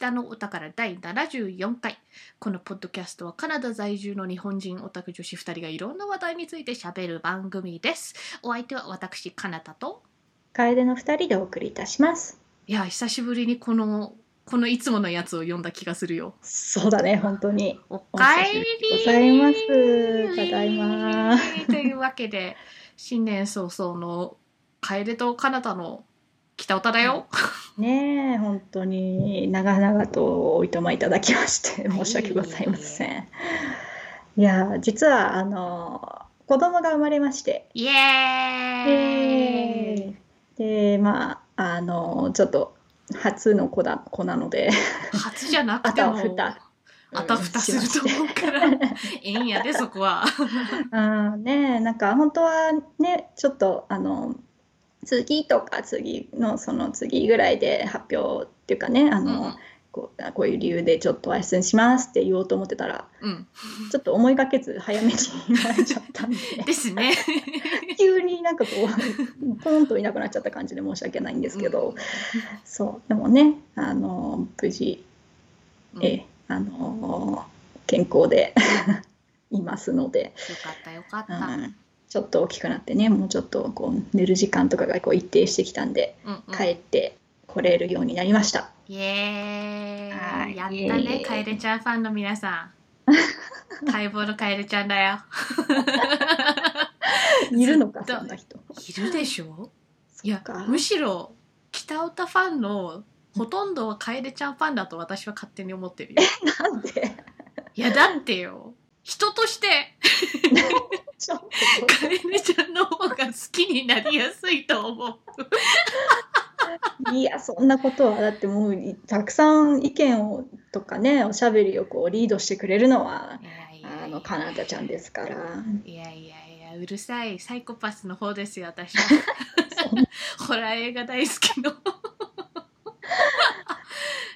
北のお宝第74回。このポッドキャストはカナダ在住の日本人オタク女子2人がいろんな話題について喋る番組です。お相手は私、カナタと。楓の二人でお送りいたします。いや、久しぶりにこの、このいつものやつを読んだ気がするよ。そうだね、本当に。おかえりございますただいま というわけで、新年早々の楓とカナタの北オタだよ。ねえ、本当に長々とおいとまいただきまして申し訳ございません。いや、実はあの子供が生まれまして、イエーイで、まああのちょっと初の子だ子なので、初じゃなくてもあたふた。あたふたすると思うから、ええんやで、そこは。あーねえなんか本当はねちょっとあの次とか次のその次ぐらいで発表っていうかねあの、うんこうこういう理由でちょっとお休みしますって言おうと思ってたらうん。ちょっと思いがけず早めに言われちゃったんでですね。急になんかこうポンといなくなっちゃった感じで申し訳ないんですけど、そうでもねあの無事、うんえあの健康で いますので。よかったよかっうた。んちょっと大きくなってねもうちょっとこう寝る時間とかがこう一定してきたんで、うんうん。帰ってこれるようになりました。イエはい。ーイやったねカエルちゃんファンの皆さん。待望のカエルちゃんだよ。いるのかそんな人。いるでしょ？いやむしろ北歌ファンのほとんどはカエルちゃんファンだと私は勝手に思ってるよ。なんで？いやだってよ人として。カエルちゃんの方が好きになりやすいと思う。いやそんなことはだってもういたくさん意見をとかねおしゃべりをこうリードしてくれるのはあのかなたちゃんですから。いやいやいやうるさいサイコパスの方ですよ私は。ホラー映画大好きの。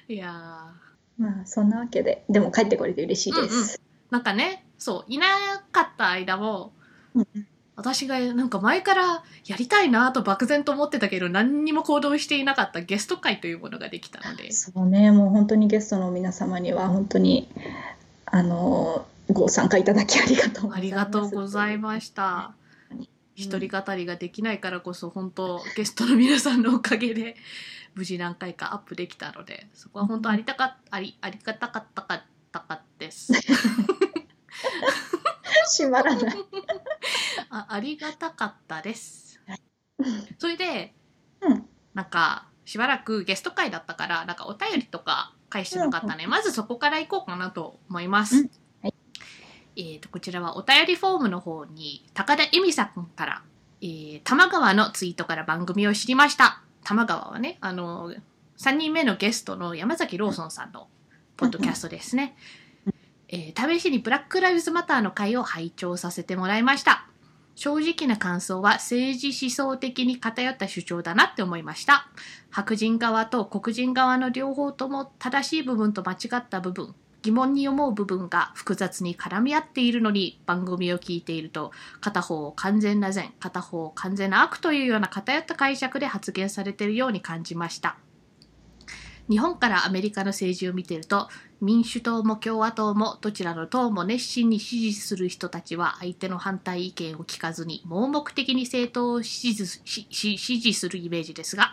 いやまあそんなわけで。でも帰ってこれて嬉しいです。ーなんかねそういなかった間もうん私がなんか前からやりたいなと漠然と思ってたけど何にも行動していなかったゲスト会というものができたので。そうね。もう本当にゲストの皆様には本当にあのご参加いただきありがとうございます。ありがとうございました。うん。一人語りができないからこそ本当ゲストの皆さんのおかげで無事何回かアップできたのでそこは本当ありたかありありがたかったかったかです 閉まらない。あありがたかったです。はい。それで、うん。なんかしばらくゲスト会だったからなんかお便りとか返してなかったね、まずそこから行こうかなと思います、うん。はい。えー、とこちらはお便りフォームの方に高田恵美さんから、えー、玉川のツイートから番組を知りました。玉川はねあの3人目のゲストの山崎ローソンさんのポッドキャストですね、えー試しにブラック・ライブズ・マターの回を拝聴させてもらいました。正直な感想は政治思想的に偏った主張だなって思いました。白人側と黒人側の両方とも正しい部分と間違った部分疑問に思う部分が複雑に絡み合っているのに番組を聞いていると片方を完全な善片方を完全な悪というような偏った解釈で発言されているように感じました。日本からアメリカの政治を見てると民主党も共和党もどちらの党も熱心に支持する人たちは相手の反対意見を聞かずに盲目的に政党を支持支持するイメージですが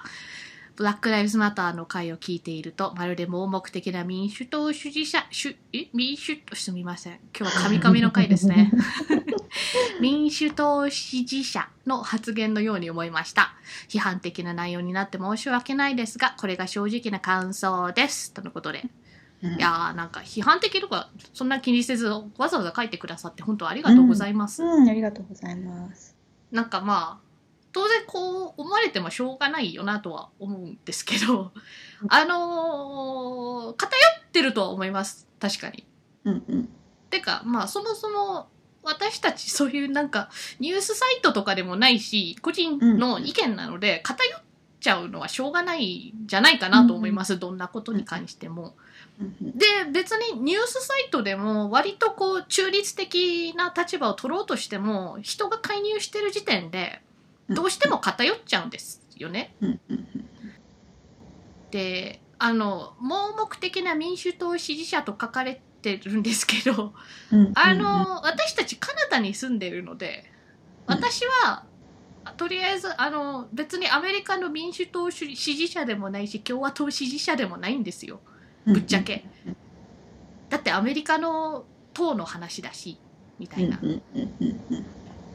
ブラック・ライブズ・マターの会を聞いているとまるで盲目的な民主党主義者主え？民主すみません。今日はカミカミの会ですね。民主党支持者の発言のように思いました。批判的な内容になって申し訳ないですがこれが正直な感想です。とのことで。うん。いやーなんか批判的とかそんな気にせずわざわざ書いてくださって本当ありがとうございます、うん、ありがとうございます。なんかまあ当然こう思われてもしょうがないよなとは思うんですけどあのー偏ってるとは思います。確かに。うんうん。てかまあそもそも私たちそういうなんかニュースサイトとかでもないし個人の意見なので偏っちゃうのはしょうがないんじゃないかなと思います、どんなことに関しても。うんうん。で別にニュースサイトでも割とこう中立的な立場を取ろうとしても人が介入してる時点でどうしても偏っちゃうんですよね。であの盲目的な民主党支持者と書かれてるんですけどうんあの私たちカナダに住んでるので私はとりあえずあの別にアメリカの民主党支持者でもないし共和党支持者でもないんですよ。ぶっちゃけ。だってアメリカの党の話だしみたいな。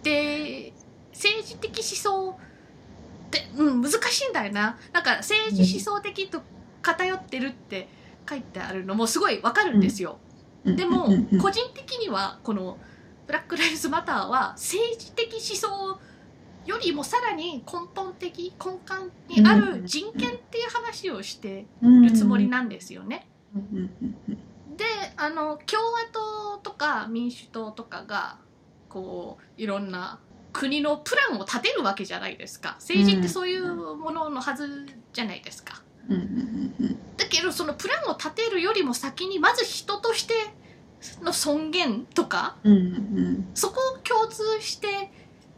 で政治的思想って、うん、難しいんだよな。なんか政治思想的と偏ってるって書いてあるのもすごいわかるんですよ、うん。でも個人的にはこの「ブラック・ライブズ・マター」は政治的思想よりもさらに根本的根幹にある人権っていう話をしてるつもりなんですよね。であの共和党とか民主党とかがこういろんな国のプランを立てるわけじゃないですか。政治ってそういうもののはずじゃないですか。だけどそのプランを立てるよりも先にまず人としての尊厳とかそこを共通して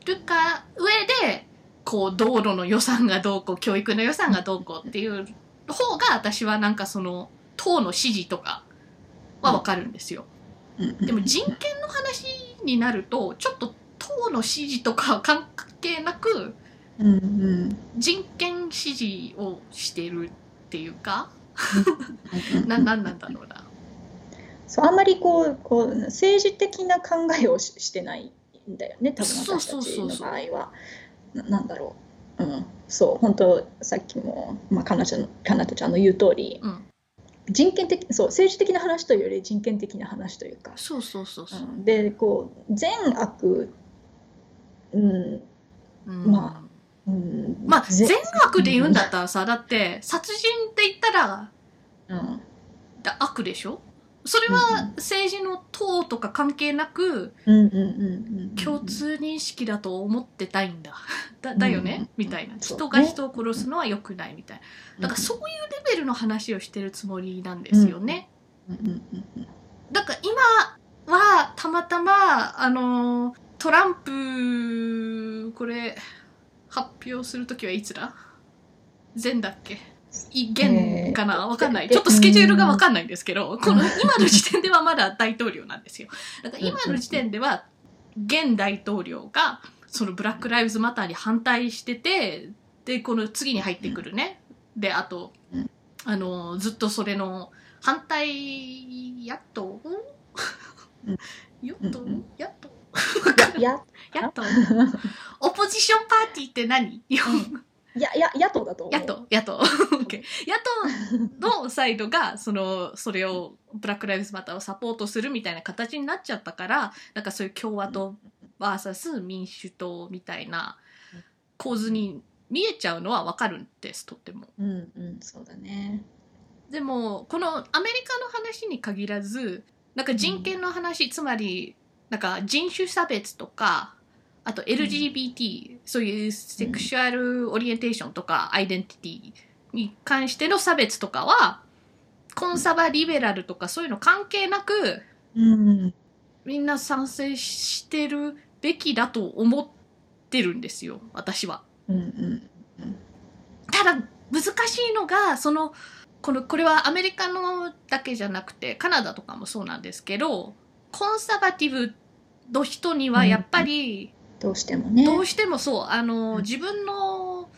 るか上でこう道路の予算がどうこう教育の予算がどうこうっていう方が私はなんかその党の支持とかはわかるんですよ。うん。でも人権の話になるとちょっと党の支持とかは関係なくうんうん人権支持をしてるっていうか？うんななんなんだろうな。そうあんまりこうこう政治的な考えをししてないんだよね多分そう私たちの場合は。ななんだろう、うん、そう本当さっきも、まあ、かなちゃんのかなとちゃんの言う通りうん、人権的そう政治的な話というより人権的な話というか、そうそうそうそう。うん、でこう善悪、うん。うんまうん、まあぜ善悪で言うんだったらさだって殺人って言ったらうん。だ悪でしょ？それは政治の党とか関係なく共通認識だと思ってたいんだ。だだよね、うんみたいな。人が人を殺すのは良くないみたいな。だからそういうレベルの話をしてるつもりなんですよね。だから今はたまたま、あの、トランプ、これ、発表するときはいつだ？前だっけ？い現かな？わかんない。でちょっとスケジュールがわかんないんですけど、この今の時点ではまだ大統領なんですよ。だから今の時点では、現大統領が、そのブラック・ライブズ・マターに反対してて、で、この次に入ってくるね。で、あとうん、あの、ずっとそれの反対野党うん。与党野や野党 オポジションパーティーって何？日本いやいや野党だと思う。野党野党。OK 野党のサイドがそのそれをブラック・ライブズ・マターをサポートするみたいな形になっちゃったからなんかそういう共和党 VS 民主党みたいな構図に見えちゃうのはわかるんですとっても。うんうんそうだね。でもこのアメリカの話に限らずなんか人権の話、つまりなんか人種差別とかあと LGBT、そういうセクシュアルオリエンテーションとかアイデンティティに関しての差別とかはコンサバリベラルとかそういうの関係なくうん。みんな賛成してるべきだと思ってるんですよ私は。うんうん。ただ難しいのがそのこのこれはアメリカのだけじゃなくてカナダとかもそうなんですけどコンサバティブの人にはやっぱりどうしてもね。どうしてもそう。あのうん。自分の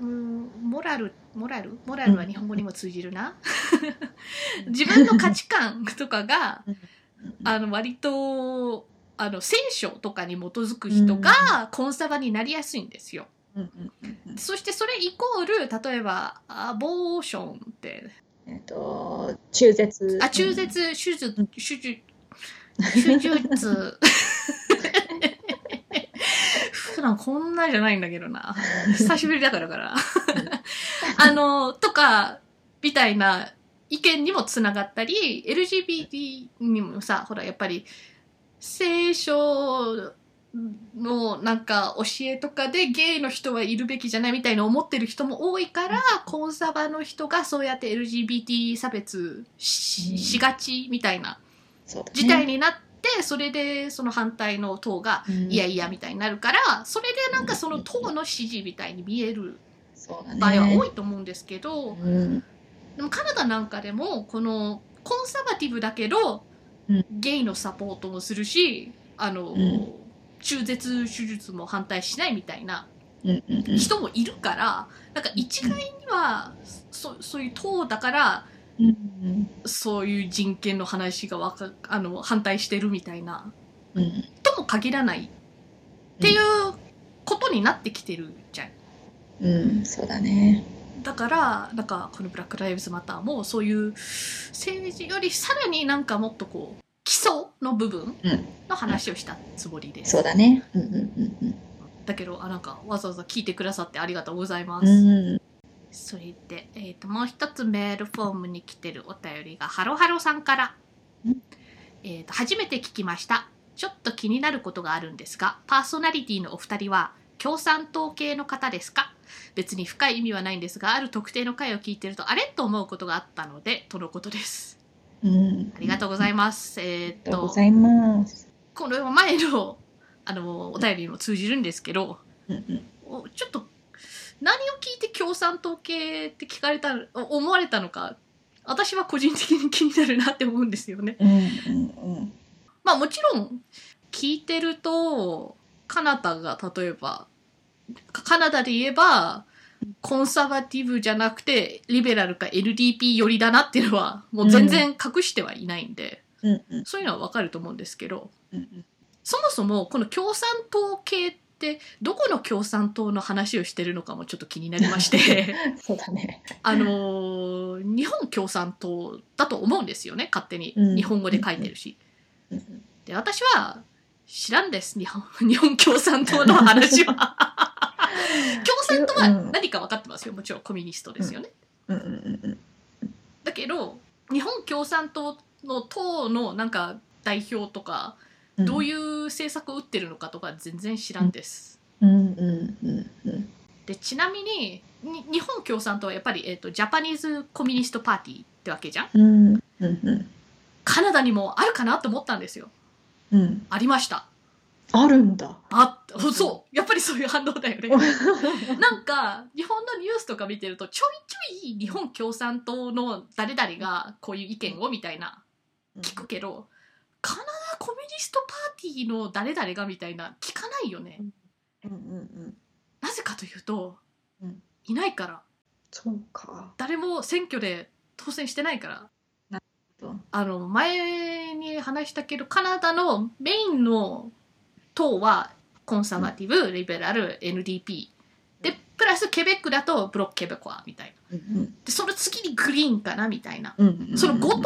うんモラルモラル？モラルは日本語にも通じるな。自分の価値観とかがあの割とあの聖書とかに基づく人がコンサバになりやすいんですよ。そしてそれイコール例えばアボーションってえっと中絶。あ中絶手術手術。手術。普段こんなじゃないんだけどな。久しぶりだからかな。あのとかみたいな意見にもつながったり LGBT にもさほらやっぱり聖書のなんか教えとかでゲイの人はいるべきじゃないみたいな思ってる人も多いからコンサバの人がそうやって LGBT 差別しうんしがちみたいな事態になってそれでその反対の党がうん。いやいやみたいになるからそれでなんかその党の支持みたいに見える。場合は多いと思うんですけど、うん。でもカナダなんかでもこのコンサバティブだけど、うん。ゲイのサポートもするしあの、ん中絶手術も反対しないみたいな。人もいるからなんか一概にはそそういう党だからうんそういう人権の話がわかあの反対してるみたいな。とも限らないっていうことになってきてるじゃん。うん、そうだね。だからなんかこの「ブラック・ライブズ・マター」もそういう政治よりさらになんかもっとこう基礎の部分うんの話をしたつもりです。そうだね。うんうんだけどあなんかわざわざ聞いてくださってありがとうございます。うんうん。うん。それで、えー、ともう一つメールフォームに来てるお便りがハロハロさんからん、えーと初めて聞きましたちょっと気になることがあるんですがパーソナリティのお二人は共産党系の方ですか？別に深い意味はないんですがある特定の回を聞いてるとあれ？と思うことがあったのでとのことですうん。ありがとうございます、えあーりがとうごとざいます。これは前のあのお便りにも通じるんですけどうんうん。おちょっと何を聞いて共産党系って聞かれたお思われたのか私は個人的に気になるなって思うんですよね。うんうんまあもちろん聞いてるとカナダが例えばカナダで言えばコンサバティブじゃなくてリベラルか LDP 寄りだなっていうのはもう全然隠してはいないんで、うん。うんうんそういうのはわかると思うんですけどうんそもそもこの共産党系ってどこの共産党の話をしてるのかもちょっと気になりまして そうだね。あのー日本共産党だと思うんですよね勝手にうん日本語で書いてるし。うんうんで私は知らんです日本 日本共産党の話は。共産党は何か分かってますよもちろんコミュニストですよね。だけど日本共産党の党のなんか代表とかうん。どういう政策を打ってるのかとか全然知らんです。でちなみにに日本共産党はやっぱり、えー、とジャパニーズコミュニストパーティーってわけじゃんうんうんうんカナダにもあるかなと思ったんですようん。ありましたあるんだ。あそうやっぱりそういう反応だよね。なんか日本のニュースとか見てるとちょいちょい日本共産党の誰々がこういう意見をみたいな聞くけどカナダコミュニストパーティーの誰々がみたいな聞かないよね。うん。うんうん。なぜかというと、うん。いないから。そうか。誰も選挙で当選してないから。あの前に話したけどカナダのメインの党はコンサバティブ、リベラル NDP でプラスケベックだとブロックケベコアみたいなうんでその次にグリーンかなみたいなうん。その5党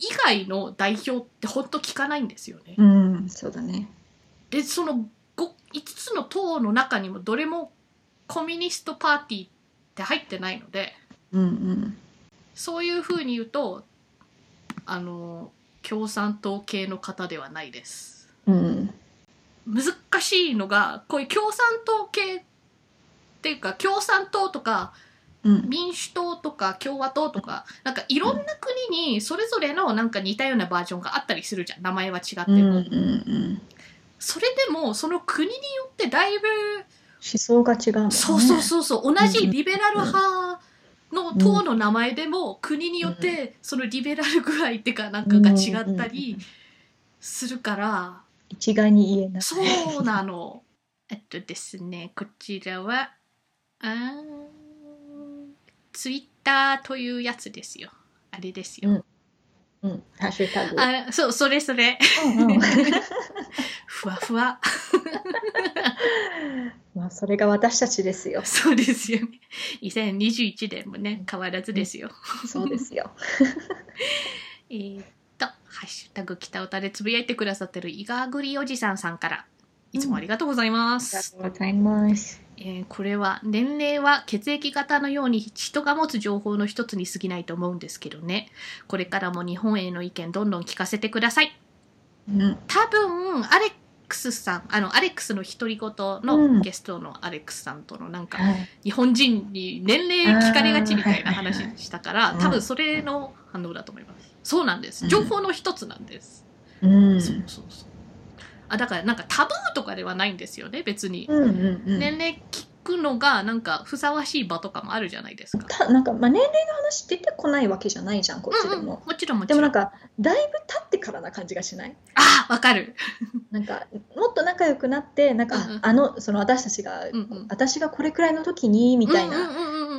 以外の代表ってほんと聞かないんですよね。うん、そうだね。でその 5, 5つの党の中にもどれもコミュニストパーティーって入ってないのでうんうん。そういうふうに言うとあの共産党系の方ではないです。うん。難しいのがこういう共産党系っていうか共産党とかうん。民主党とか共和党とかなんかいろんな国にそれぞれのなんか似たようなバージョンがあったりするじゃん名前は違っても。それでもその国によってだいぶ思想が違うんだね。そうそうそうそう同じリベラル派の党の名前でも国によってそのリベラル具合っていうかなんかが違ったりするから一概に言えない。そうなの。えっとですねこちらはあーツイッターというやつですよあれですよ、うん。ハッシュタグ。あそうそれそれうんうん。ふわふわ まあ、それが私たちですよ。そうですよね2021年もね変わらずですよそうですよ。えーっと、ハッシュタグ北歌でつぶやいてくださってるイガーグリおじさんさんから、いつもありがとうございまありがす。とうございます。えーこれは、年齢は血液型のように人が持つ情報の一つに過ぎないと思うんですけどね。これからも日本への意見どんどん聞かせてください。うん。多分、アレックスさん、あの、アレックスの独り言うんのゲストのアレックスさんとのなんか、はい。日本人に年齢聞かれがちみたいな話したから、うん多分それの反応だと思います。そうなんです。うん情報の一つなんです。うん。そうそうそう。あだからなんかタブーとかではないんですよね別に。うんうんうん。年齢きくのがなんかふさわしい場とかもあるじゃないですか。たなんか、まあ、年齢の話出てこないわけじゃないじゃんこっちでも、うんうん、もちろんもちろん。でもなんかだいぶ経ってからな感じがしない？あわかる。なんかもっと仲良くなってなんか、うんうんあのその私たちが、うんうん私がこれくらいの時にみたいな、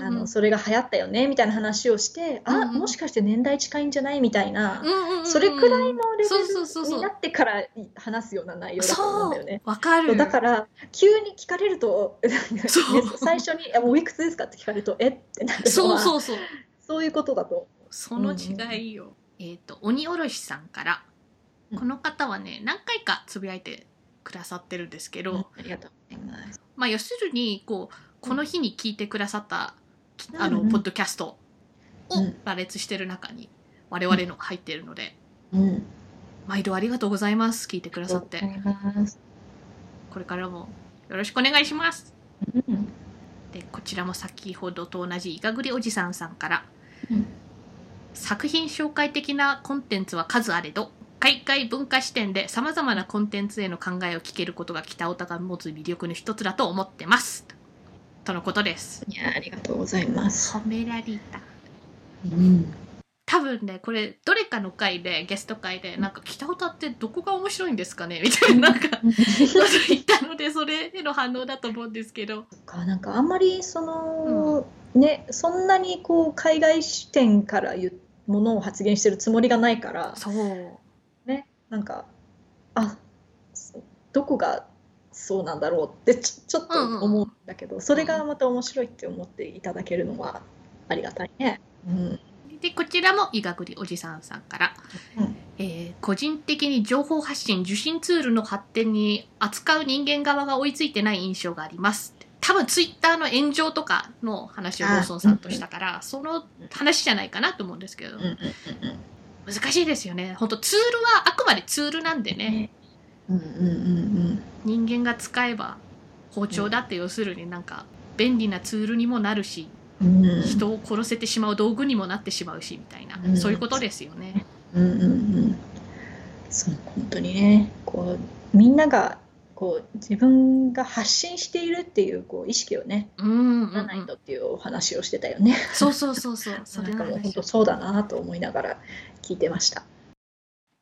あのそれが流行ったよねみたいな話をして、あうんうんもしかして年代近いんじゃない？みたいな、うんうんそれくらいのレベルになってから話すような内容だと思うんだよね。わかる。だから急に聞かれると、最初に「あもうおいくつですか?」って聞かれると「え？っ?」てなるそうそうそう。そういうことだと。その違いよ。えっ、と、鬼おろしさんから、うんこの方はね、何回かつぶやいてくださってるんですけど、ありがとうございます。まあ、要するに、こう、この日に聞いてくださった、あの、うんうんポッドキャストをうん羅列してる中に、我々の入ってるので、うん、毎度ありがとうございます。聞いてくださって。これからもよろしくお願いします。うん。で、こちらも先ほどと同じいかぐりおじさんさんから、うん作品紹介的なコンテンツは数あれど海外文化視点で様々なコンテンツへの考えを聞けることが北オタが持つ魅力の一つだと思ってます。とのことです。いやありがとうございます。褒められた。うん、多分ねこれどれかの回でゲスト回でなんか北オタってどこが面白いんですかね？みたいななんかこと言ったのでそれへの反応だと思うんですけど。かなんかあんまりその、ねそんなにこう海外視点から言うものを発言してるつもりがないからそう。ねなんかあそどこがそうなんだろうってちょちょっと思うんだけど、それがまた面白いって思っていただけるのはありがたいね。うんでこちらもいがぐりおじさんさんから、うん。えー個人的に情報発信受信ツールの発展に扱う人間側が追いついてない印象があります。多分ツイッターの炎上とかの話をローソンさんとしたからその話じゃないかなと思うんですけど、うんうん難しいですよね。本当ツールはあくまでツールなんでね。うんうんうん人間が使えば包丁だって要するになんか便利なツールにもなるし。うんうん人を殺せてしまう道具にもなってしまうしみたいな、うん。そういうことですよね。うんうんうん。そう本当にね。こうみんながこう自分が発信しているっていうこう意識をねうんないうん、とっていうお話をしてたよね。そうそうそうそう。そ れなんかもう本当そうだなと思いながら聞いてました。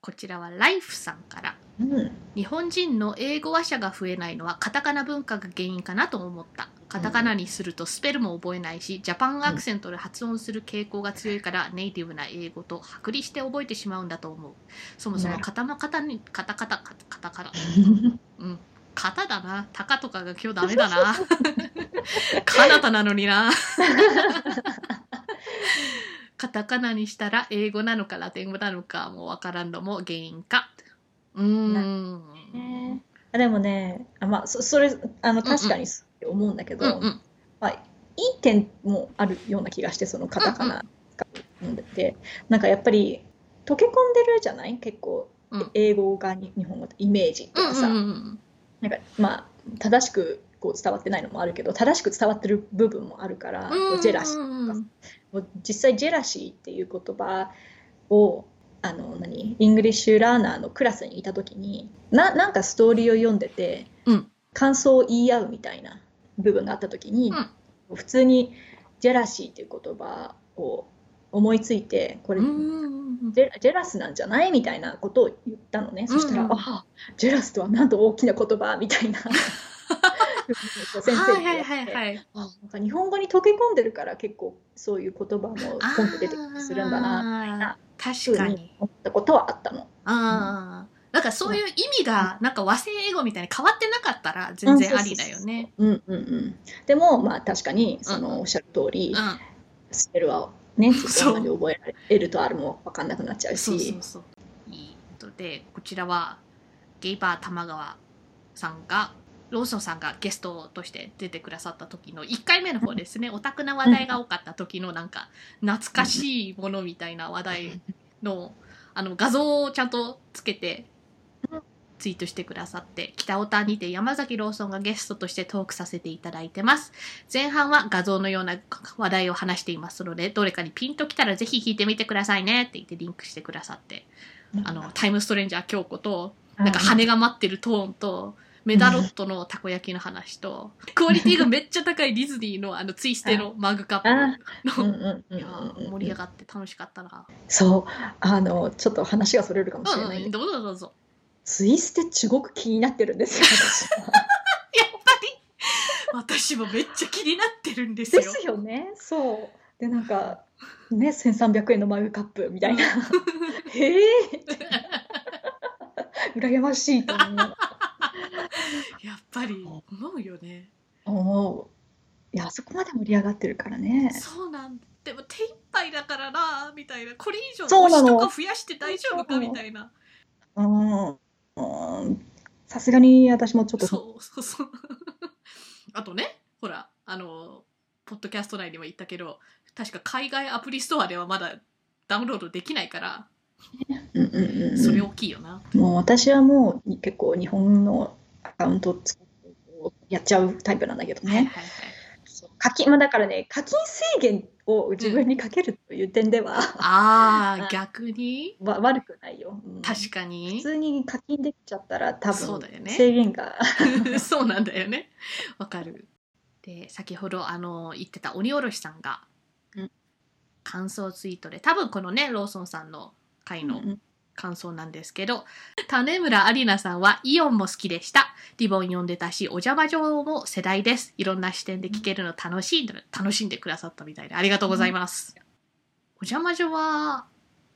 こちらはライフさんから。うん。日本人の英語話者が増えないのはカタカナ文化が原因かなと思った。カタカナにするとスペルも覚えないしジャパンアクセントで発音する傾向が強いからネイティブな英語と剥離して覚えてしまうんだと思う。そもそもカタマカタにカタカタカタカタカタ うん。カタだな。タカとかが今日ダメだな。カナタなのにな カタカナにしたら英語なのかラテン語なのかもうわからんのも原因か。うーん。ねでもねあ、まあ、そそれあの確かに思うんだけど、うんうん。まあ、いい点もあるような気がしてそのカタカナ使うので、なんかやっぱり溶け込んでるじゃない？結構、うん。英語がに日本語とイメージとかさ、うんうんうん。なんかまあ正しくこう伝わってないのもあるけど正しく伝わってる部分もあるから、ジェラシーうんうんもう実際ジェラシーっていう言葉をあの何？ English learner のクラスにいた時にななんかストーリーを読んでて、うん。感想を言い合うみたいな部分があった時に、普通にジェラシーっていう言葉を思いついてこれ、うんうん jealous なんじゃないみたいなことを言ったのね、そしたらうんうん「ああ jealous とはなんと大きな言葉」みたいな 先生にはいはいはい。なんか日本語に溶け込んでるから結構そういう言葉もポンと出てきたりするんだな確かに。思ったことはあったの。ああなんかそういう意味がなんか和製英語みたいに変わってなかったら全然ありだよね。でもまあ確かにそのおっしゃる通り、うん。スペルはねそこまで覚えられるとあるも分かんなくなっちゃうし。そうそうそう。でこちらはゲイバー玉川さんがローソンさんがゲストとして出てくださった時の1回目の方ですね。オタクな話題が多かった時のなんか懐かしいものみたいな話題のあの画像をちゃんとつけてツイートしてくださって北オタにて山崎ローソンがゲストとしてトークさせていただいてます。前半は画像のような話題を話していますのでどれかにピンときたらぜひ聞いてみてくださいねって言ってリンクしてくださってあのタイムストレンジャー京子となんか羽が待ってるトーンとメダロットのたこ焼きの話と、クオリティがめっちゃ高いディズニーのあのツイステのマグカップの、盛り上がって楽しかったな。そう。あのちょっと話がそれるかもしれうんうん、ないけど、どうぞどうぞ。ツイステすごく気になってるんですよ 私は。やっぱり。私もめっちゃ気になってるんですよ。ですよね。そう。でなんかね1300円のマグカップみたいな。へえ羨ましいと思う やっぱり思うよね。思う。いやあそこまで盛り上がってるからね。そうなんでも手一杯だからなみたいな。これ以上そうなの。とか増やして大丈夫かみたいな。うん。うん。さすがに私もちょっと。そうそうそう。あとねほらあのポッドキャスト内でも言ったけど確か海外アプリストアではまだダウンロードできないからうんうんうんうん。それ大きいよな、もう私はもう結構日本のアカウントを使ってやっちゃうタイプなんだけどね。はいはいはい。そう課金、まあ、だからね、課金制限を自分にかけるという点では、ああ 逆に？わ悪くないよ。うん。確か普に通に課金できちゃったら多分そうだよね。制限が、そうなんだよね。わかる。で先ほどあの言ってた鬼おろしさんがうん。感想ツイートで多分このねローソンさんの回のうん感想なんですけど、種村有奈さんはイオンも好きでした。リボン読んでたし、お邪魔状も世代です。いろんな視点で聞けるの楽しんで、楽しんでくださったみたいで、ありがとうございます。お邪魔状は、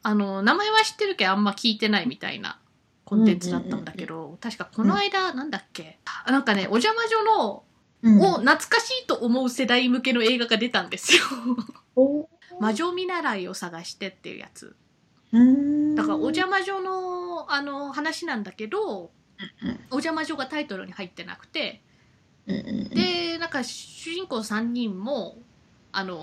あの、名前は知ってるけどあんま聞いてないみたいなコンテンツだったんだけど、確かこの間、なんだっけ、あなんかね、お邪魔女の、うんを懐かしいと思う世代向けの映画が出たんですよ。お魔女見習いを探してっていうやつ。うん。だからお邪魔女のあの話なんだけど、うんお邪魔女がタイトルに入ってなくてうんうんでなんか主人公3人もあの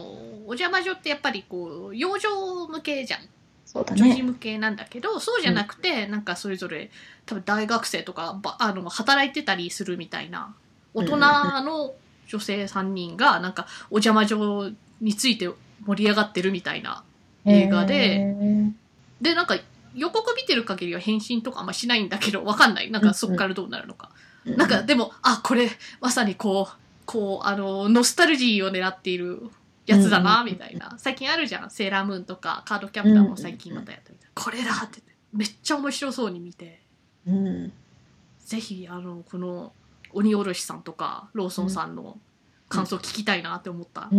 お邪魔女ってやっぱりこう幼女向けじゃん。そうだ女児ね。向けなんだけどそうじゃなくて、なんかそれぞれ多分大学生とかばあの働いてたりするみたいな大人の女性3人がなんかお邪魔女について盛り上がってるみたいな映画でへーでなんか予告見てる限りは返信とかあんましないんだけどわかんない。なんかそっからどうなるのか、なんかでもあこれまさにこうこうあのノスタルジーを狙っているやつだな、うんみたいな。最近あるじゃん。セーラームーンとかカードキャプターも最近またやったみたいな、これだって。めっちゃ面白そうに見て。うん。ぜひあのこの鬼おろしさんとかローソンさんの感想聞きたいなって思った、お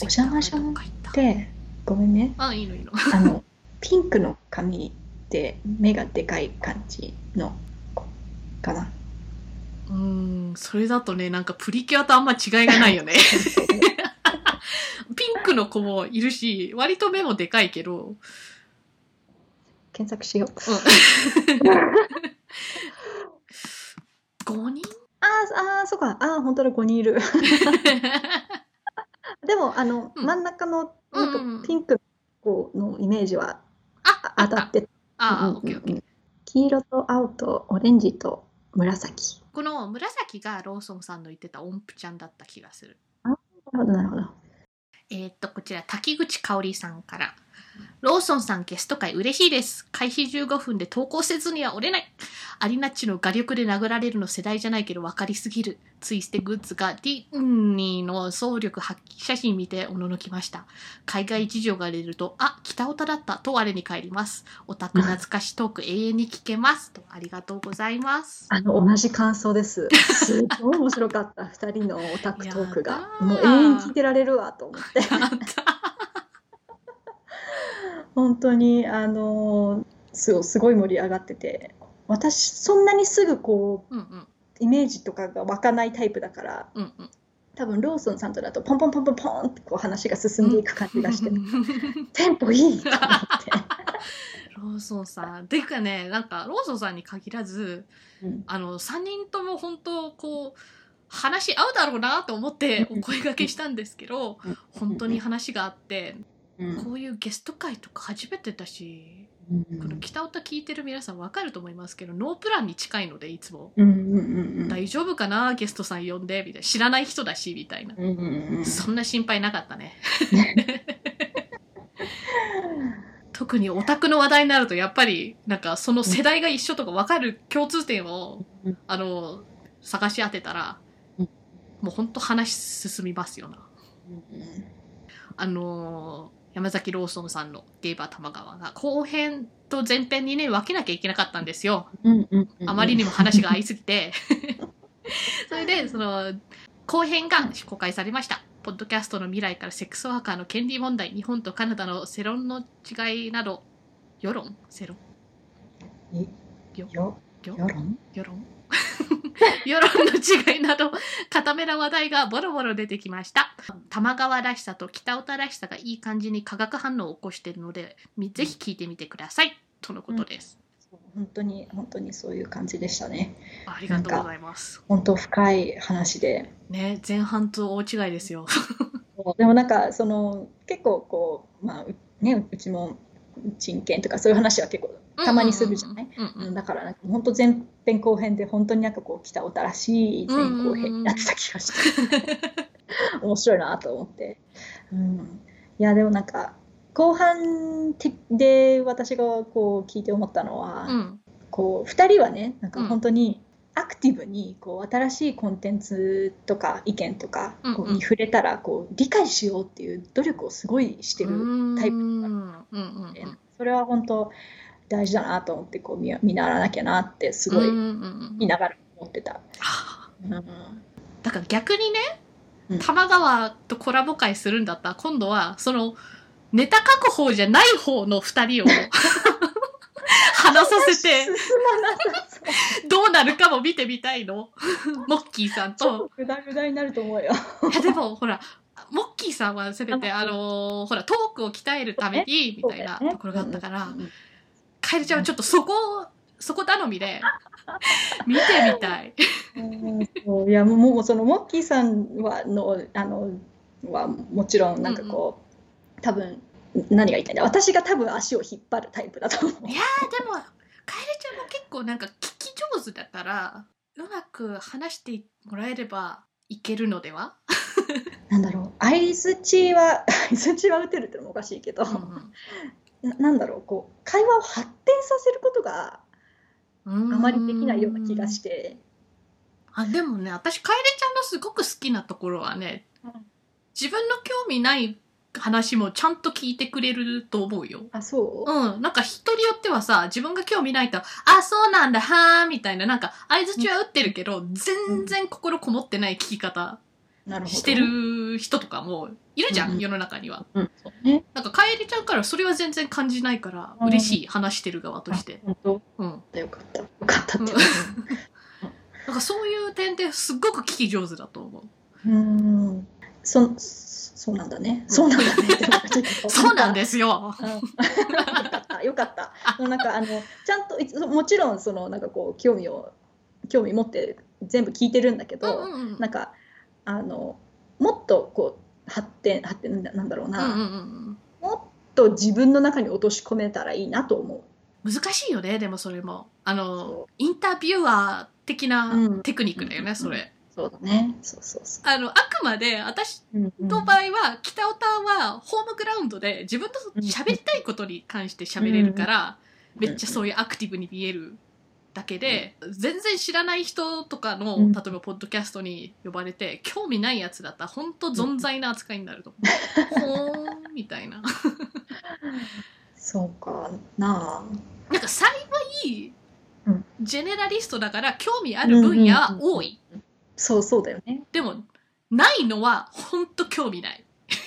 邪魔女とか言った。でごめんねあいいのいいのあのピンクの髪で目がでかい感じの子かな。うーんそれだとねなんかプリキュアとあんま違いがないよねピンクの子もいるし割と目もでかいけど、検索しよう。うん、5人？あーあー、そうか。ああ、本当だ、5人いる。でも、あの、うん真ん中の、うんなんかピンクのイメージはああ当たってああ、うんオッケーオッケー。黄色と青とオレンジと紫。この紫がローソンさんの言ってた音符ちゃんだった気がする。なるほど、なるほど。えーっと、こちら、滝口香織さんから。ローソンさんゲスト会嬉しいです。開始15分で投稿せずには折れない。アリナッチの画力で殴られるの世代じゃないけど分かりすぎる。ツイステグッズがディズニーの総力発揮写真見ておののきました。海外事情が出ると、あ、北オタだったと我に返ります。オタク懐かしトーク永遠に聞けます。と、ありがとうございます。あの、同じ感想です。すごい面白かった。2人のオタクトークが。もう永遠聞いてられるわと思って。本当にあのすすごい盛り上がってて私そんなにすぐこううんうん。イメージとかが湧かないタイプだからうんうん。多分ローソンさんとだとポンポンポンポンポンってこう話が進んでいく感じがして、テンポいいと思って。ローソンさん。ていうかね、なんか、ローソンさんに限らず、うん。あの、3人とも本当、こう、話合うだろうなと思ってお声掛けしたんですけど、本当に話があって、うんこういうゲスト会とか初めてだし、うんこの北歌聞いてる皆さんわかると思いますけど、ノープランに近いので、いつも。うんうんうんうん大丈夫かな？ゲストさん呼んでみたいな。知らない人だし、みたいな。うんうんうんそんな心配なかったね。と 特にオタクの話題になるとやっぱりなんかその世代が一緒とか分かる共通点を、うんあの探し当てたら、うんもうほんと話進みますよな。うんあのー山崎ローソンさんのゲイバー玉川が後編と前編にね分けなきゃいけなかったんですよ。うんうんうんあまりにも話が合いすぎて。それで、その、後編が公開されました。ポッドキャストの未来からセックスワーカーの権利問題、日本とカナダの世論の違いなど、世論？世論？世論？世論？世論の違いなど、固めな話題がボロボロ出てきました。玉川らしさと北歌らしさがいい感じに化学反応を起こしているので、みぜひ聞いてみてください。とのことです。そう本当に本当にそういう感じでしたねありがとうございます。本当深い話でね、前半と大違いですよ。でもなんかその結構こうまあうねうちも人権とかそういう話は結構たまにするじゃない、うんうんうんだからなんか本当前編後編で本当になんかこう北新しい前後編になってた気がして、面白いなと思って、うん、いやでもなんか後半で私がこう聞いて思ったのは、うん。こう2人はねなんかうん本当にアクティブにこう新しいコンテンツとか意見とかこうに触れたらこう理解しようっていう努力をすごいしてるタイプうんうんうん。でそれは本当大事だなと思ってこう見見習わなきゃなってすごい見ながら思ってた。だから逆にねうん。玉川とコラボ会するんだったら今度はそのネタ書く方じゃない方の2人を 話させて どうなるかも見てみたいの。モッキーさんと。グダグダになると思うよ。いやでもほらモッキーさんはせめてあのほらトークを鍛えるためにみたいなところがあったからうんカエルちゃんはちょっとそこそこ頼みで見てみたい。いやもうもうそのモッキーさんはのあのはもちろんなんかこう、多分何が言いたいんだ。私が多分足を引っ張るタイプだと思う。いやーでもカエルちゃんも結構なんか上手だからうまく話してもらえればいけるのでは、なんだろう。相づちは 相づちは打てるってのもおかしいけど、ななんだろう。こう会話を発展させることがああまりできないような気がして。あでもね私カエルちゃんのすごく好きなところはねうん。自分の興味ない話もちゃんと聞いてくれると思うよ。あそう、うん。なんか人によってはさ、自分が興味ないと、あ、そうなんだ、はーみたいな、なんか、相づちは打ってるけど、全然心こもってない聞き方なるほどしてる人とかもいるじゃん、うん世の中には。うんそうねなんか、カエルちゃんからそれは全然感じないから、うん嬉しい、話してる側として。本当？うん。よかったよかったってなんかそういう点ですっごく聞き上手だと思う。うんそそうなんだね。そうなんだね そうなんですよ。うん。よかった。よかった。なんかあのちゃんともちろんそのなんかこう興味を興味持って全部聞いてるんだけうんど、うんうん。なんかあのもっとこう発展発展なんだろうな、うんうんうんもっと自分の中に落とし込めたらいいなと思難しいよね、でもそれも。あのそ、インタビュアー的うなん。テクニックだよね、それ。うそうだね。そうそうそあの、あくまで私う、うんうん。の場合は、北オタはホームグラウンドで自分の喋りたいことに関して喋れるから、めっちゃそういうアクティブに見えるだけで、全然知らない人とかの、うん。例えばポッドキャストに呼ばれて、興味ないやつだったら本当存在な扱いになると思う。ほーん、みたいな。そうかな。なんか幸い、うん。ジェネラリストだから興味ある分野は多い。そうそうだよね。でも、ないのは本当興味ない。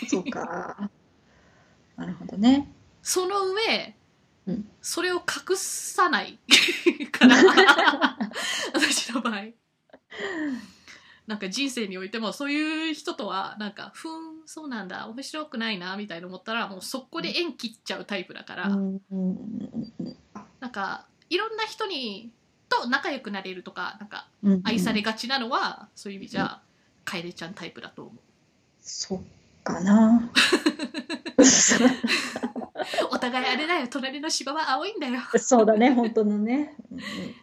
そうか。なるほどね。その上、うん。それを隠さない から、私の場合。なんか人生においてもそういう人とはなんかふーんそうなんだ面白くないなみたいな思ったらもう速攻で縁切っちゃうタイプだから、うん。なんかいろんな人にと仲良くなれるとかなんかうん愛されがちなのはそういう意味じゃ楓ちゃんタイプだと思う。そっかな。お互いあれだよ隣の芝は青いんだよ、そうだね本当のね。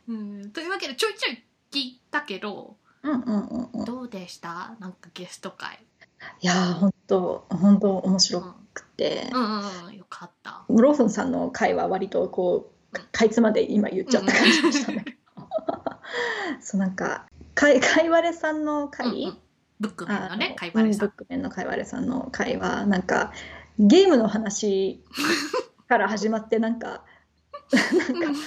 うん、というわけでちょいちょい聞いたけどうんうんうんうん。どうでした？なんかゲスト会、いやー本当本当面白くて、うん。うんうんよかった。ローソンさんの回は割とこうかいつまで今言っちゃった感じがしたんだけど、そうなんかかいかいわれさんの回、うんうん。ブックメンのねあカイバレさん。うんブックメンのかいわれさんの回はなんかゲームの話から始まってなんかなんか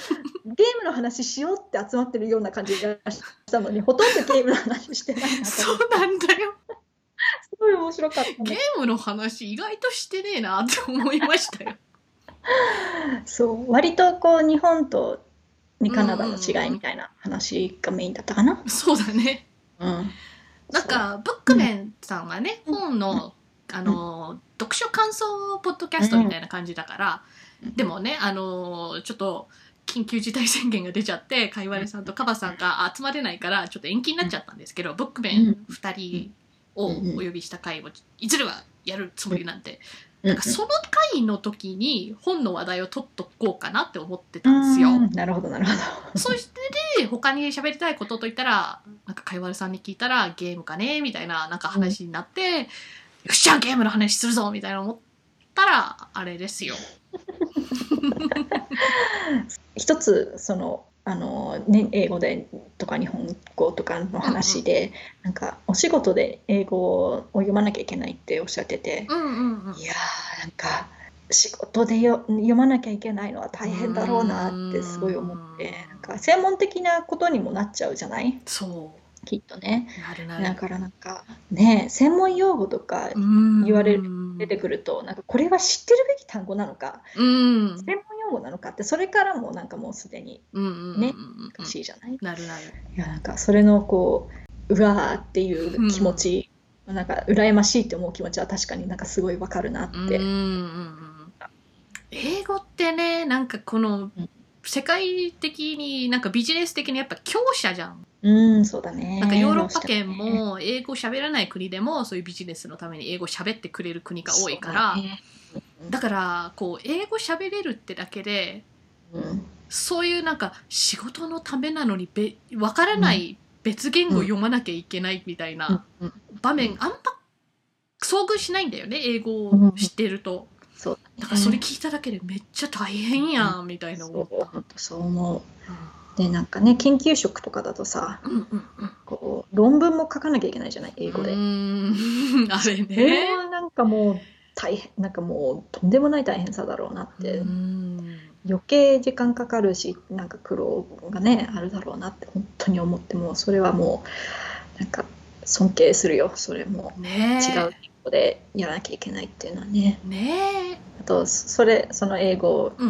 ゲームの話しようって集まってるような感じがしたのにほとんどゲームの話してないなそうなんだよ。すごい面白かったんだゲームの話意外としてねえなって思いましたよ そう割とこう日本とにカナダの違いみたいな話がメインだったかな。そうだね。うん、なんかブックメンさんはね、本のあの読書感想ポッドキャストみたいな感じだから、でもねあのちょっと緊急事態宣言が出ちゃってかいわれさんとカバさんが集まれないからちょっと延期になっちゃったんですけど、ブックメン2人をお呼びした回をいずれはやるつもりなんで、なんかその回の時に本の話題を取っとこうかなって思ってたんですよ。うんなるほどなるほど。そして他に喋りたいことといったら、なんかかいわれさんに聞いたらゲームかねみたいななんか話になって、よっしゃゲームの話するぞみたいな思ったら、あれですよ。一つそのあの、ね、英語でとか日本語とかの話で、なんかお仕事で英語を読まなきゃいけないっておっしゃってて。いやーなんか仕事でよ読まなきゃいけないのは大変だろうなってすごい思ってなんか専門的なことにもなっちゃうじゃない？そきっとね。う。なるなる。だからなんかね専門用語とか言言われる出てくるとなんかこれは知ってるべき単語なのか？うん。専門用語なのかってそれからもなんかもうすでにうんうんうんうん。ね難しいじゃない、なるなる。いやなんかそれのこううわーっていう気持ち、なんか羨ましいって思う気持ちは確かになんかすごいわかるなって、うんうんうん。英語ってね、なんかこのうん世界的になんかビジネス的にやっぱ強者じゃん。うんそうだねなんかヨーロッパ圏も英語喋らない国でもそういうビジネスのために英語喋ってくれる国が多いからそうだねだからこう英語喋れるってだけでうん。そういうなんか仕事のためなのにべわからない別言語読まなきゃいけないみたいなうん。場面あんま遭遇しないんだよね英語を知ってると。そう。だからそれ聞いただけでめっちゃ大変やんみたいな思っそう本当そう思う。でなんかね研究職とかだとさたうんうんうん。こう論文も書かなきゃいけないじゃない英語で、あれ英ねなんかもう大変なんかもうとんでもない大変さだろうなって、うん。余計時間かかるしなんか苦労がねあるだろうなって本当に思ってもうそれはもうなんか尊敬するよ。それもねえ。違う言語でやらなきゃいけないっていうのはね。ねあとそれその英語、うん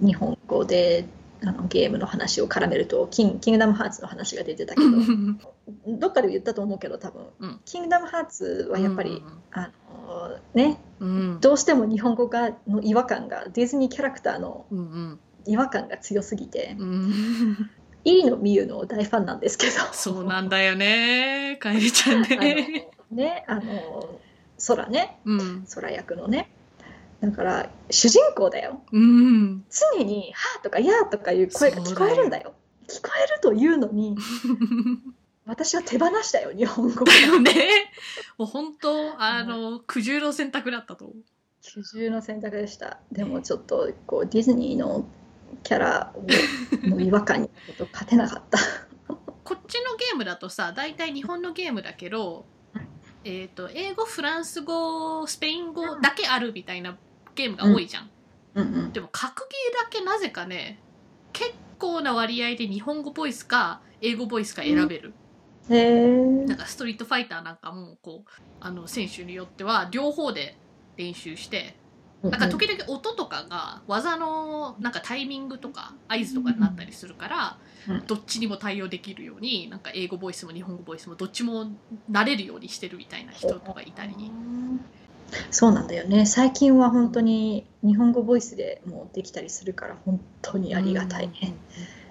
うん。日本語であのゲームの話を絡めるとキンキングダムハーツの話が出てたけえど どっかで言ったと思うけど多分、うん。キングダムハーツはやっぱり、うんあのねうん。どうしても日本語がの違和感がディズニーキャラクターのうんうん。違和感が強すぎてうん。飯野美優の大ファンなんですけど。そうなんだよねカエルちゃんね。ねあの空ね。うん。空役のねだから主人公だよ。うん。常に「は」とか「や」とかいう声が聞こえるんだよ。聞こえるというのに 私は手放したよ日本語だよね。もう本当あの苦渋の選択だったと。苦渋の選択でした。でもちょっとこうディズニーのキャラをの違和感にちょっと勝てなかった。こっちのゲームだとさ大体日本のゲームだけど、えー、と英語フランス語スペイン語だけあるみたいなゲームが多いじゃん、うん。うんでも格ゲーだけなぜかね結構な割合で日本語ボイスか英語ボイスか選べる、へえなんかストリートファイターなんかもこうあの選手によっては両方で練習してなんか時々音とかが技のなんかタイミングとか合図とかになったりするから、うん。どっちにも対応できるようになんか英語ボイスも日本語ボイスもどっちも慣れるようにしてるみたいな人とかいたり、そうなんだよね。最近は本当に日本語ボイスでもうできたりするから本当にありがたい。ね、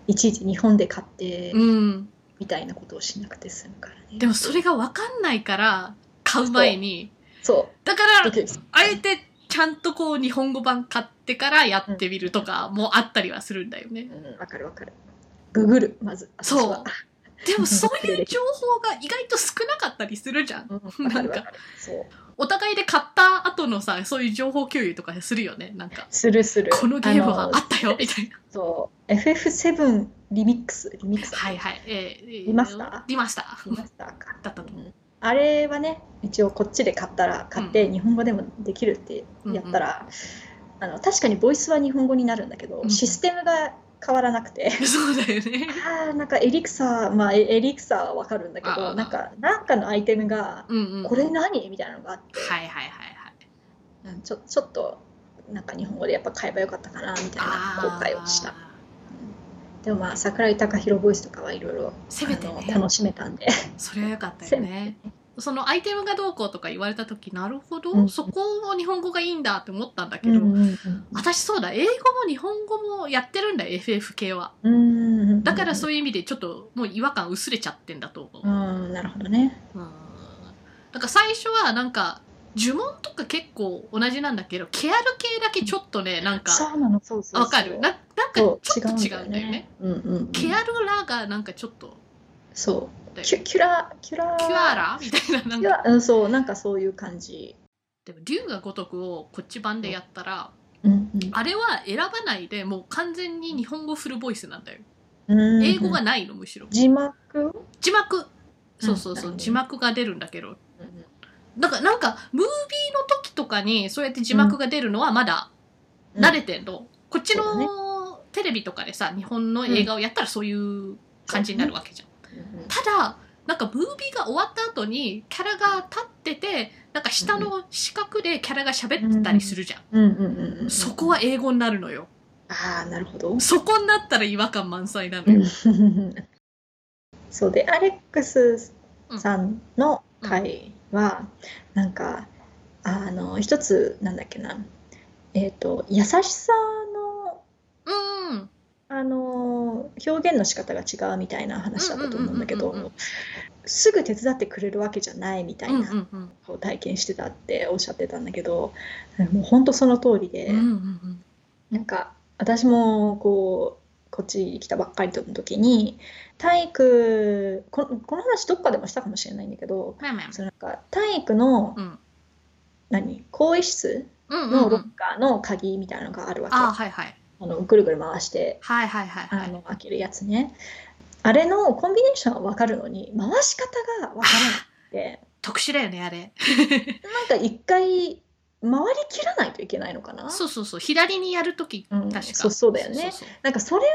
いちいち日本で買ってうん、うんみたいなことをしなくて済むからね。でもそれが分かんないから買う前に。そだかう。らあえてちゃんとこう日本語版買ってからやってみるとかもあったりはするんだよね。うんわかるわかる。ググるまず。そう。でもそういう情報が意外と少なかったりするじゃん。うんわかるわかる。そうお互いで買った後のさ、そういう情報共有とかするよね。なんか、するする。このゲームはあったよ、みたいな。そう、FF7 リミックス、リミックス、はいはい。えー、リマスターリマスター。リマスターか？だったと思う。うんあれはね、一応こっちで買ったら、買って日本語でもできるってやったら、あの確かにボイスは日本語になるんだけど、うんシステムが変わらなくて。そうだよね。あーなんかエリクサー、まあ、エエリクサーはわかるんだけど、なんか、なんかのアイテムが、うんうん。これ何みたいなのがあって、はいはいはいはい。うんちょちょっと、なんか日本語でやっぱ買えばよかったかな、みたいな後悔をした。あでもまあ、桜井貴弘ボイスとかはいろいろせめてね楽しめたんで。ーそれはよかったよね。そのアイテムがどうこうとか言われた時なるほど、うんそこも日本語がいいんだって思ったんだけど、うんうん私そうだ英語も日本語もやってるんだよ FF 系はうんうんだからそういいう意味でちょっともう違和感薄れちゃってんだと思う、うん。うん、なるほどね。うんなんか最初はなんか呪文とか結構同じなんだけどケアル系だけちょっとねなんか。わかるななんかちょっと違うんだよね。うんうんうん。ケアルラがなんかちょっとそう。だよ。キュキュラ、キュラ。キュアラ？みたいななんか。キュア、うん、そう、なんかそういう感じ。でも竜が如くをこっち版でやったらうんあれは選ばないでもう完全に日本語フルボイスなんだよ。うん。英語がないのむしろ。字幕？字幕。そうそうそう、うん字幕が出るんだけど。だからなんかムービーの時とかにそうやって字幕が出るのはまだ慣れてんの、こっちそうだね。のテレビとかでさ日本の映画をやったらそういう感じになるわけじゃんただなんかムービーが終わった後にキャラが立っててなんか下の四角でキャラが喋ってたりするじゃん、うんうんうんうん。そこは英語になるのよ。ああ、なるほど。そこになったら違和感満載なのよ、そうで、アレックスさんの回は、なんか、あの、一つ、なんだっけな、えっと、優しさあの、表現の仕方が違うみたいな話だったと思うんだけど、すぐ手伝ってくれるわけじゃないみたいなを体験してたっておっしゃってたんだけど、もう本当その通りで、なんか私もこうこっち来たばっかりの時に体育ここの話どっかでもしたかもしれないんだけどそのなんか体育の、うん。何？更衣室のロッうんカーの鍵みたいなのがあるわけ、あはいはいあのぐるぐる回してはいはいはいはい。あの開けるやつね。あれのコンビネーションは分かるのに回し方が分からなくて。特殊だよねあれ。なんか一回回りきらないといけないのかな？そうそうそう。左にやるときうん確か、そうそうだよね。なんかそれ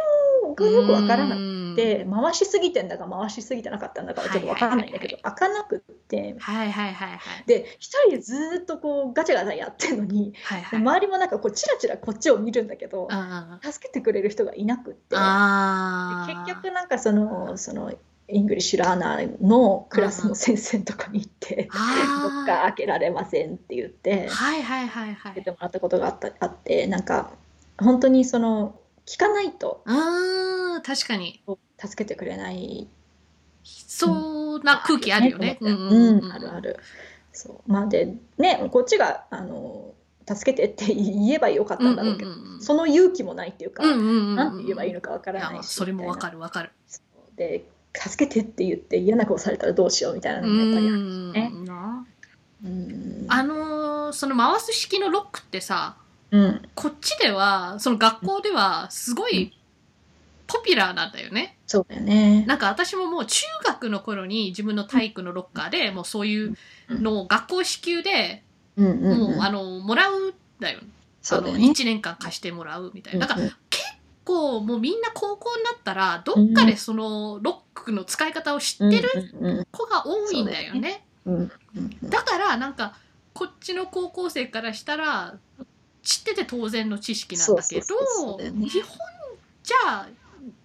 をがよく分からなくて。回しすぎてんだか回しすぎてなかったんだかはちょっとわからないんだけど、開かなくって。はいはいはいはいで一人でずーっとこうガチャガチャやってるのにはいはい。で周りもなんかこうチラチラこっちを見るんだけどあ助けてくれる人がいなくって。結局なんかそのその English learner のクラスの先生とかに行って「どあっか開けられません」って言ってーはいはいはいはい。開けてもらったことがあったあってなんか本当にその聞かないとうん確かに。助けてくれないそうな空気あるよね。うんうんうんあるある。そう。まあでねこっちがあの助けてって言えばよかったんだろうけど、その勇気もないっていうか、なんて言えばいいのかわからないしそれもわみかるわかる。で助けてって言って嫌な顔されたらどうしようみたいなうのもやっぱりあねなうんあのーその回す式のロックってさうんこっちではその学校ではすごいポピュラーなんだよね。そうだよね。なんか私ももう中学の頃に自分の体育のロッカーでもうそういうのを学校支給でもうあのもらうんだよ。そうだよね。1年間貸してもらうみたいな。だからうん結構もうみんな高校になったらどっかでそのロックの使い方を知ってる子が多いんだよね。だからなんかこっちの高校生からしたら知ってて当然の知識なんだけど日本じゃ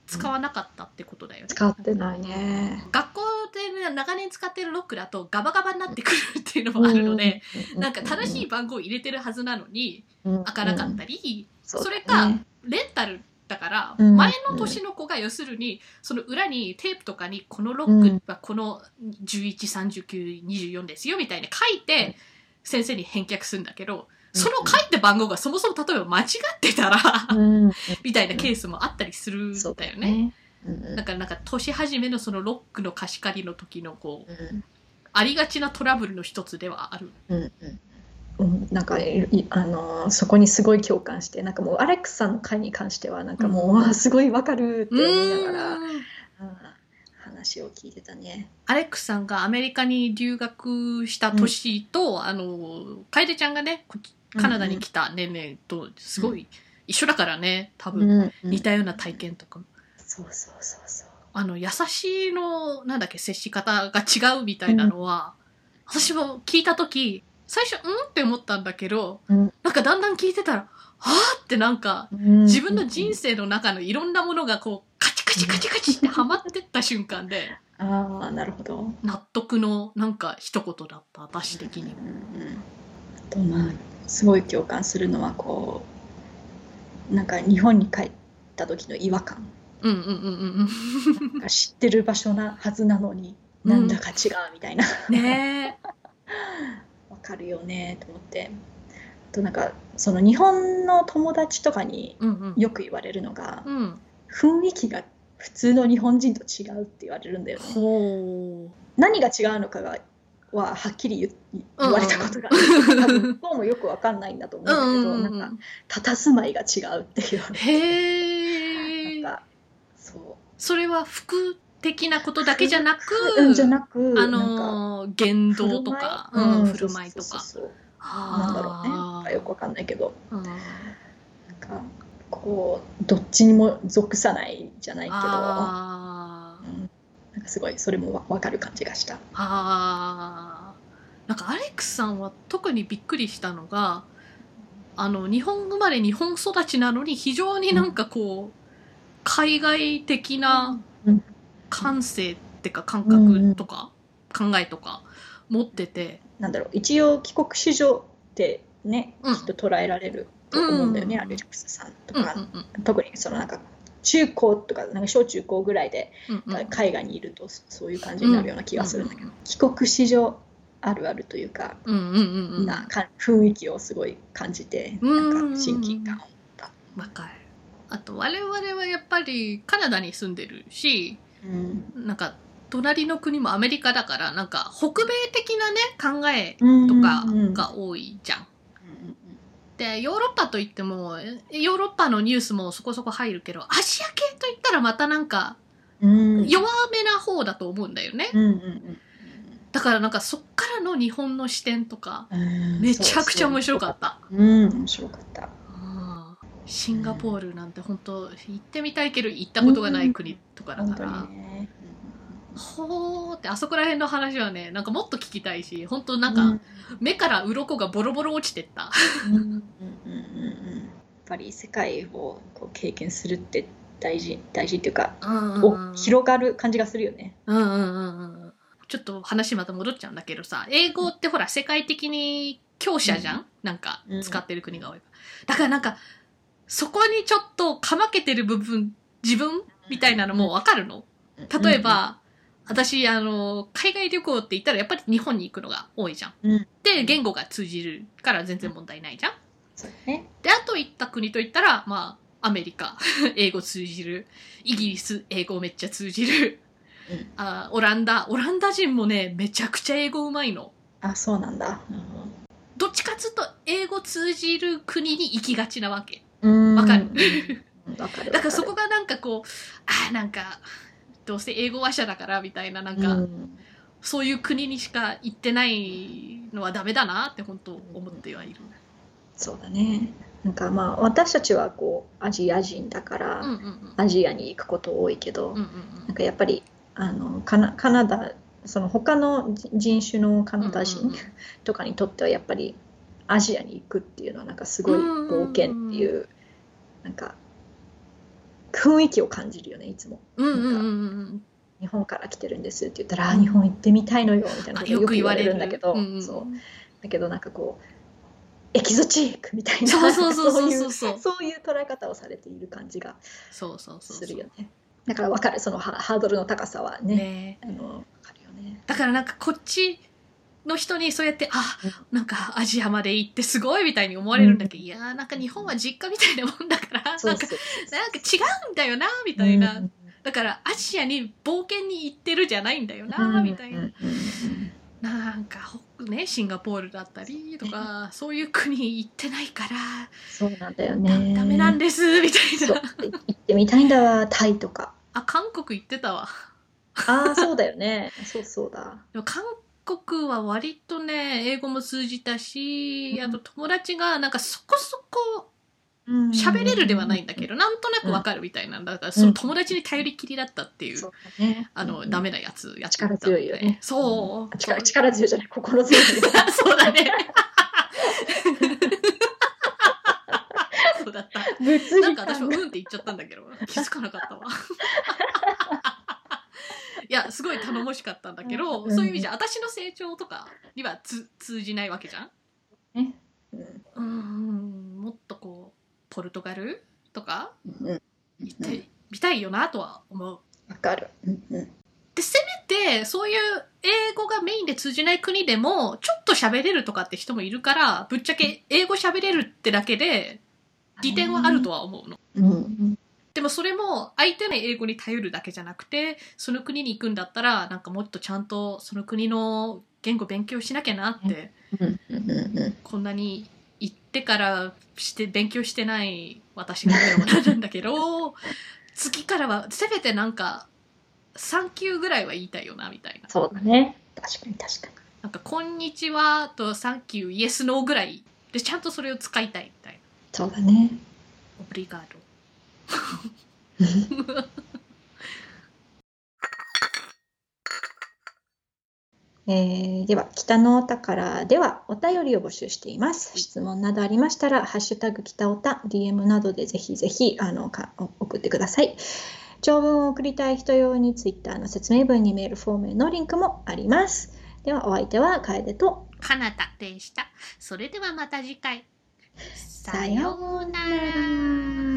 使わなかったってことだよね。使ってないね。学校で長年使ってるロックだとガバガバになってくるっていうのもあるので、なんか正しい番号を入れてるはずなのに開開かなかったり、それかレンタルだからうん。前の年の子が要するにその裏にテープとかにこのロックはこの113924ですよみたいに書いて先生に返却するんだけどその書いた番号がそもそも例えば間違ってたらうん。みたいなケースもあったりするんだよね。。うん。だからなんか年始めのそのロックの貸し借りの時のこううん。ありがちなトラブルの一つではある。うんうんうん、なんかあのーそこにすごい共感してなんかもうアレックスさんの回に関してはなんかもう、うん。すごいわかるって思いながら、うーん。うん話を聞いてたね。アレックスさんがアメリカに留学した年と、あの楓ちゃんがねカナダに来た年齢とすごい一緒だからね多分、うん似たような体験とかも。そうそうそうそう。あの優しいのなんだっけ接し方が違うみたいなのは、私も聞いた時最初うんって思ったんだけどうん。なんかだんだん聞いてたらはあってなんか自自分の人生の中のいろんなものがこうカチカチカチカチってはまってった瞬間でああなるほど。納得のなんか一言だった私的にうんうんあとまあすごい共感するのはこうなんか日本に帰った時の違和感。うんうんうんうんなんか知ってる場所なはずなのに、うん。なんだか違うみたいな。うんねかるよねと思って。あとなんかその日本の友達とかにうんうん。よく言われるのがうん。雰囲気が普通の日本人と違うって言われるんだよね。ほ何が違うのかがははっきり言言われたことが。あうん。る多分向こうもよくわかんないんだと思ううんだけど、うんうんなんか佇まいが違うって言われて。へえなんかそう。それは服的なことだけじゃなくうんじゃなくあなんか言動とか振る舞いうん振る舞いとか。なんだろうね。よくわかんないけど。うん。なんかこうどっちにも属さないじゃないけど。うん。なんかすごいそれもわわかる感じがした。あー。なんかアレックスさんは特にびっくりしたのがあの日本生まれ日本育ちなのに非常になんかこう海外的なうん。感性ってか感覚とか考えとか持ってて。なんだろう。一応帰国子女ってね、うん。きっと捉えられると思うんだよね、うんアレックスさんとか、うんうんうん。特にそのなんか中高とかなんか小中高ぐらいでうんうん。海外にいるとそそういう感じになるような気がするんだけど、帰国子女あるあるというか,、うんうんうんうん。なか雰囲気をすごい感じて、うんなんか親近感を持った。わかる。あと我々はやっぱりカナダに住んでるしうん。なんか隣の国もアメリカだからなんか北米的なね考えうんとかうんが多いじゃん。うんでヨーロッパといってもえヨーロッパのニュースもそこそこ入るけどアジア系といったらまたなんかうん弱めな方だと思うんだよね。うんうんだからなんかそっからの日本の視点とかうんうんめちゃくちゃ面白かった。うん面白かった。うんシンガポールなんて本当行ってみたいけど行ったことがない国とかだから。にね。ほーってあそこら辺の話はねなんかもっと聞きたいし本当ななんか、目から鱗がボロボロ落ちてった。うんうんうんうん。うんやっぱり世界をこう経験するって大事大事っていうか、うんお広がる感じがするよね。うんうんうんうん。ちょっと話また戻っちゃうんだけどさ英語ってほら世界的に強者じゃん、なんかうん使ってる国が多いから。だからなんかそこにちょっとかまけてる部分自分みたいなのもわかるの？例えば、私あの海外旅行って言ったらやっぱり日本に行くのが多いじゃん、うん。で言語が通じるから全然問題ないじゃん。そうだね。であと行った国といったらまあアメリカ。英語通じる。イギリス英語めっちゃ通じる。うん。あオランダ。オランダ人もねめちゃくちゃ英語うまいの。あそうなんだ。どっちかっつうと英語通じる国に行きがちなわけ。うん。わかる？うん。わかる。だからそこががなんかこうあーなんかどうせ英語話者だからみたいななんか、うん。そういう国にしか行ってないのはダメだなって本当思ってはいる。そうだね。なんかまあ私たちはこうアジア人だから、うんうんうん。アジアに行くこと多いけど、うんうんなんかやっぱりあのカナカナダその他の人種のカナダ人うんうんうん とかにとってはやっぱりアジアに行くっていうのはなんかすごい冒険っていうなんか雰囲気を感じるよねいつも。うんうんうんうん。うん日本から来てるんですって言ったら、あ日本行ってみたいのよみたいなあことよく言われるんだけど、うんうんそう。だけどなんかこうエキゾチックみたいなそういそうそうそう。いう捉え方をされている感じがそうそうそうするよね。だから分かるそのハハードルの高さはね。ね。あの分かるよね。だからなんかこっちの人にそうやってあなんかアジアまで行ってすごいみたいに思われるんだけど、いやーなんか日本は実家みたいなもんだからそうんかなんか違うんだよなみたいな、うんだからアジアに冒険に行ってるじゃないんだよな、みたいな、うんうん。うんな。んかほねシンガポールだったりとかそういう国行ってないからそうなんだよだね。ダメなんですみたいな。行ってみたいんだわ、タイとか。あ韓国行ってたわ。ああ、そうだよね。そうそうだ。でも韓国は割とね英語も通じたしあと友達がなんかそこそこ喋れるではないんだけど、なんとなくわかるみたいなんだから、その友達に頼りきりだったっていう。あの、うんダメなやつやって力強いよねそう。力力強いじゃない、心強いよ。そうだね。そうだった。なんか私も感うんって言っちゃったんだけど、気づかなかったわ。いや、すごい頼もしかったんだけど、うんそういう意味じゃ、私の成長とかにはつ通じないわけじゃん？ね。うん。うん、もっとこう、ポルトガルとか？うん。行ってみたいよなとは思う。わかる。うんうん。で、せめて、そういう英語がメインで通じない国でも、ちょっと喋れるとかって人もいるから、ぶっちゃけ英語喋れるってだけで、利点はあるとは思うの。うんうんでもそれも相手の英語に頼るだけじゃなくて、その国に行くんだったら、なんかもっとちゃんとその国の言語勉強しなきゃなって、こんなに行ってからして勉強してない私が言うのもなんなんだけど、次からはせめてなんか、3級ぐらいは言いたいよな、みたいな。そうだね。確かに確かに。なんか、こんにちはとサンキュー、イエス、ノーぐらいで、ちゃんとそれを使いたいみたいな。そうだね。オブリガード。えーでは北のお宝ではお便りを募集しています。質問などありましたら「ハッシュタグ北おた」DM などでぜひぜひあのか送ってください。長文を送りたい人用に Twitter の説明文にメールフォームへのリンクもあります。ではお相手は楓とかなたでした。それではまた次回。さようなら